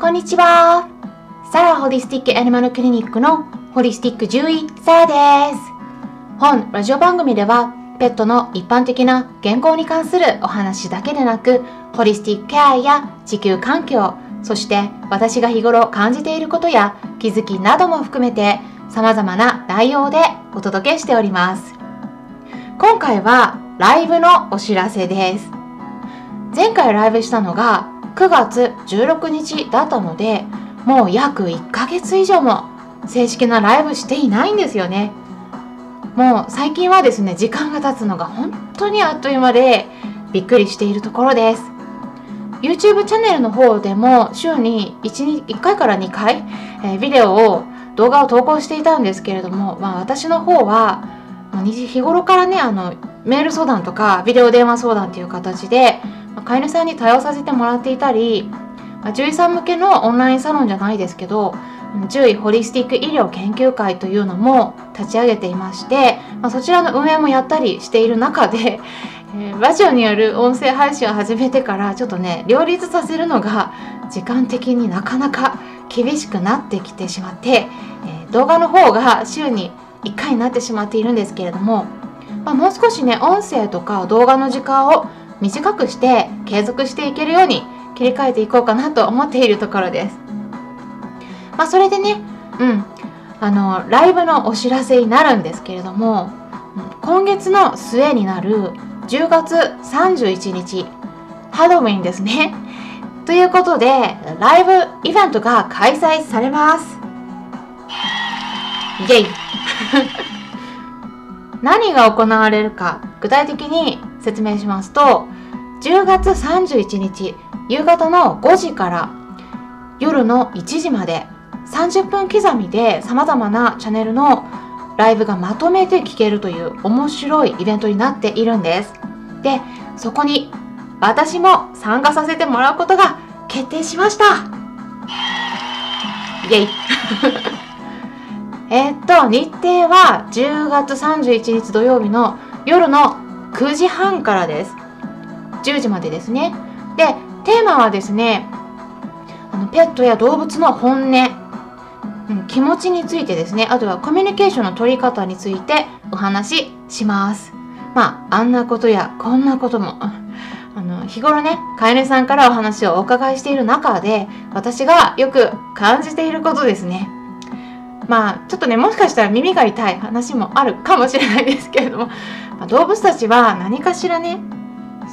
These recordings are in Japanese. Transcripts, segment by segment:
こんにちは。サラホリスティックアニマルクリニックのホリスティック獣医サラです。本ラジオ番組ではペットの一般的な健康に関するお話だけでなく、ホリスティックケアや地球環境、そして私が日頃感じていることや気づきなども含めて様々な内容でお届けしております。今回はライブのお知らせです。前回ライブしたのが9月16日だったのでもう約1ヶ月以上も正式なライブしていないんですよね。もう最近はですね時間が経つのが本当にあっという間でびっくりしているところです。YouTube チャンネルの方でも週に 1, 1回から2回、えー、ビデオを動画を投稿していたんですけれども、まあ、私の方は日頃からねあのメール相談とかビデオ電話相談という形で飼い主さんに対応させてもらっていたり獣医さん向けのオンラインサロンじゃないですけど獣医ホリスティック医療研究会というのも立ち上げていまして、ま、そちらの運営もやったりしている中で、え、ラジオによる音声配信を始めてからちょっとね両立させるのが時間的になかなか厳しくなってきてしまって、えー、動画の方が週に1回になってしまっているんですけれども、まあ、もう少しね音声とか動画の時間を短くして継続していけるように切り替えていこうかなと思っているところです。まあ、それでね、うん、あのライブのお知らせになるんですけれども、今月の末になる10月31日、ハロウィンですね。ということで、ライブイベントが開催されます。イェイ 何が行われるか具体的に説明しますと10月31日夕方の5時から夜の1時まで30分刻みでさまざまなチャンネルのライブがまとめて聴けるという面白いイベントになっているんです。でそこに私も参加させてもらうことが決定しました。イェイ。えっと日程は10月31日土曜日の夜の9時半からです。10時までですね。でテーマはですねあのペットや動物の本音、うん、気持ちについてですね。あとはコミュニケーションの取り方についてお話しします。まああんなことやこんなこともあの日頃ね飼い主さんからお話をお伺いしている中で私がよく感じていることですね。まあちょっとねもしかしたら耳が痛い話もあるかもしれないですけれども、まあ、動物たちは何かしらね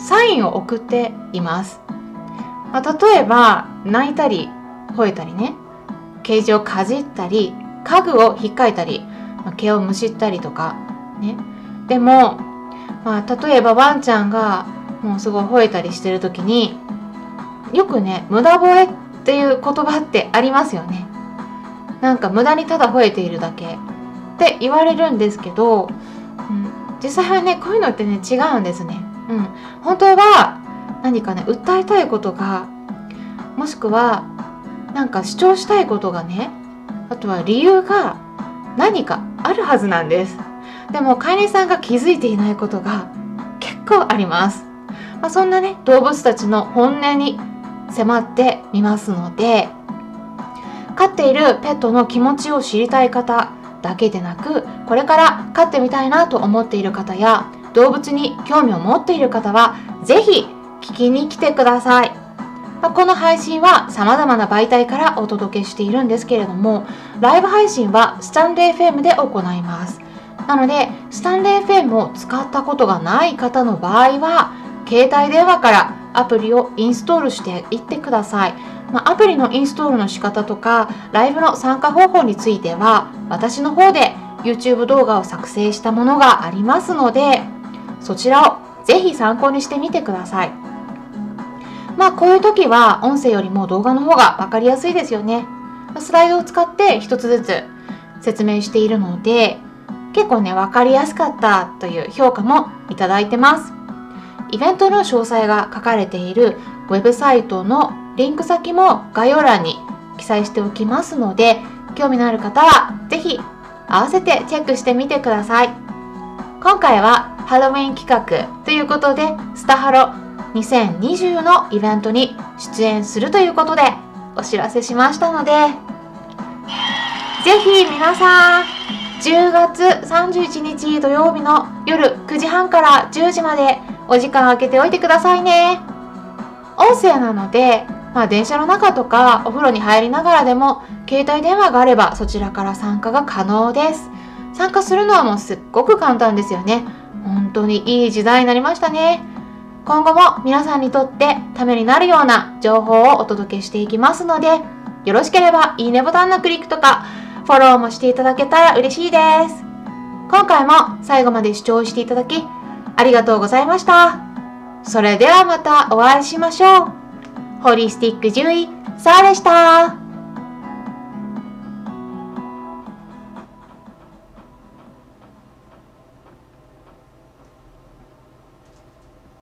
サインを送っています、まあ、例えば泣いたり吠えたりねケージをかじったり家具を引っかいたり、まあ、毛をむしったりとかね。でも、まあ、例えばワンちゃんがもうすごい吠えたりしてる時によくね無駄吠えっていう言葉ってありますよね。なんか無駄にただ吠えているだけって言われるんですけど、実際はねこういうのってね違うんですね。うん、本当は何かね訴えたいことがもしくはなんか主張したいことがねあとは理由が何かあるはずなんです。でも飼い主さんが気づいていないことが結構あります、まあ、そんなね動物たちの本音に迫ってみますので飼っているペットの気持ちを知りたい方だけでなくこれから飼ってみたいなと思っている方や動物に興味を持っている方は是非聞きに来てください。まこの配信は様々な媒体からお届けしているんですけれどもライブ配信はスタンレー FM で行います。なのでスタンレー FM を使ったことがない方の場合は携帯電話からアプリをインストールしていってください。ま、アプリのインストールの仕方とかライブの参加方法については私の方で YouTube 動画を作成したものがありますのでそちらをぜひ参考にしてみてください。まあこういう時は音声よりも動画の方が分かりやすいですよね。スライドを使って一つずつ説明しているので結構ね分かりやすかったという評価もいただいてます。イベントの詳細が書かれているウェブサイトのリンク先も概要欄に記載しておきますので興味のある方は是非合わせてチェックしてみてください今回はハロウィン企画ということでスタハロ2020のイベントに出演するということでお知らせしましたので、ぜひ皆さん、10月31日土曜日の夜9時半から10時までお時間空けておいてくださいね。音声なので、まあ、電車の中とかお風呂に入りながらでも携帯電話があればそちらから参加が可能です。参加するのはもうすっごく簡単ですよね。本当にいい時代になりましたね。今後も皆さんにとってためになるような情報をお届けしていきますのでよろしければいいねボタンのクリックとかフォローもしていただけたら嬉しいです。今回も最後まで視聴していただきありがとうございました。それではまたお会いしましょう。ホリスティック獣医、サーでした。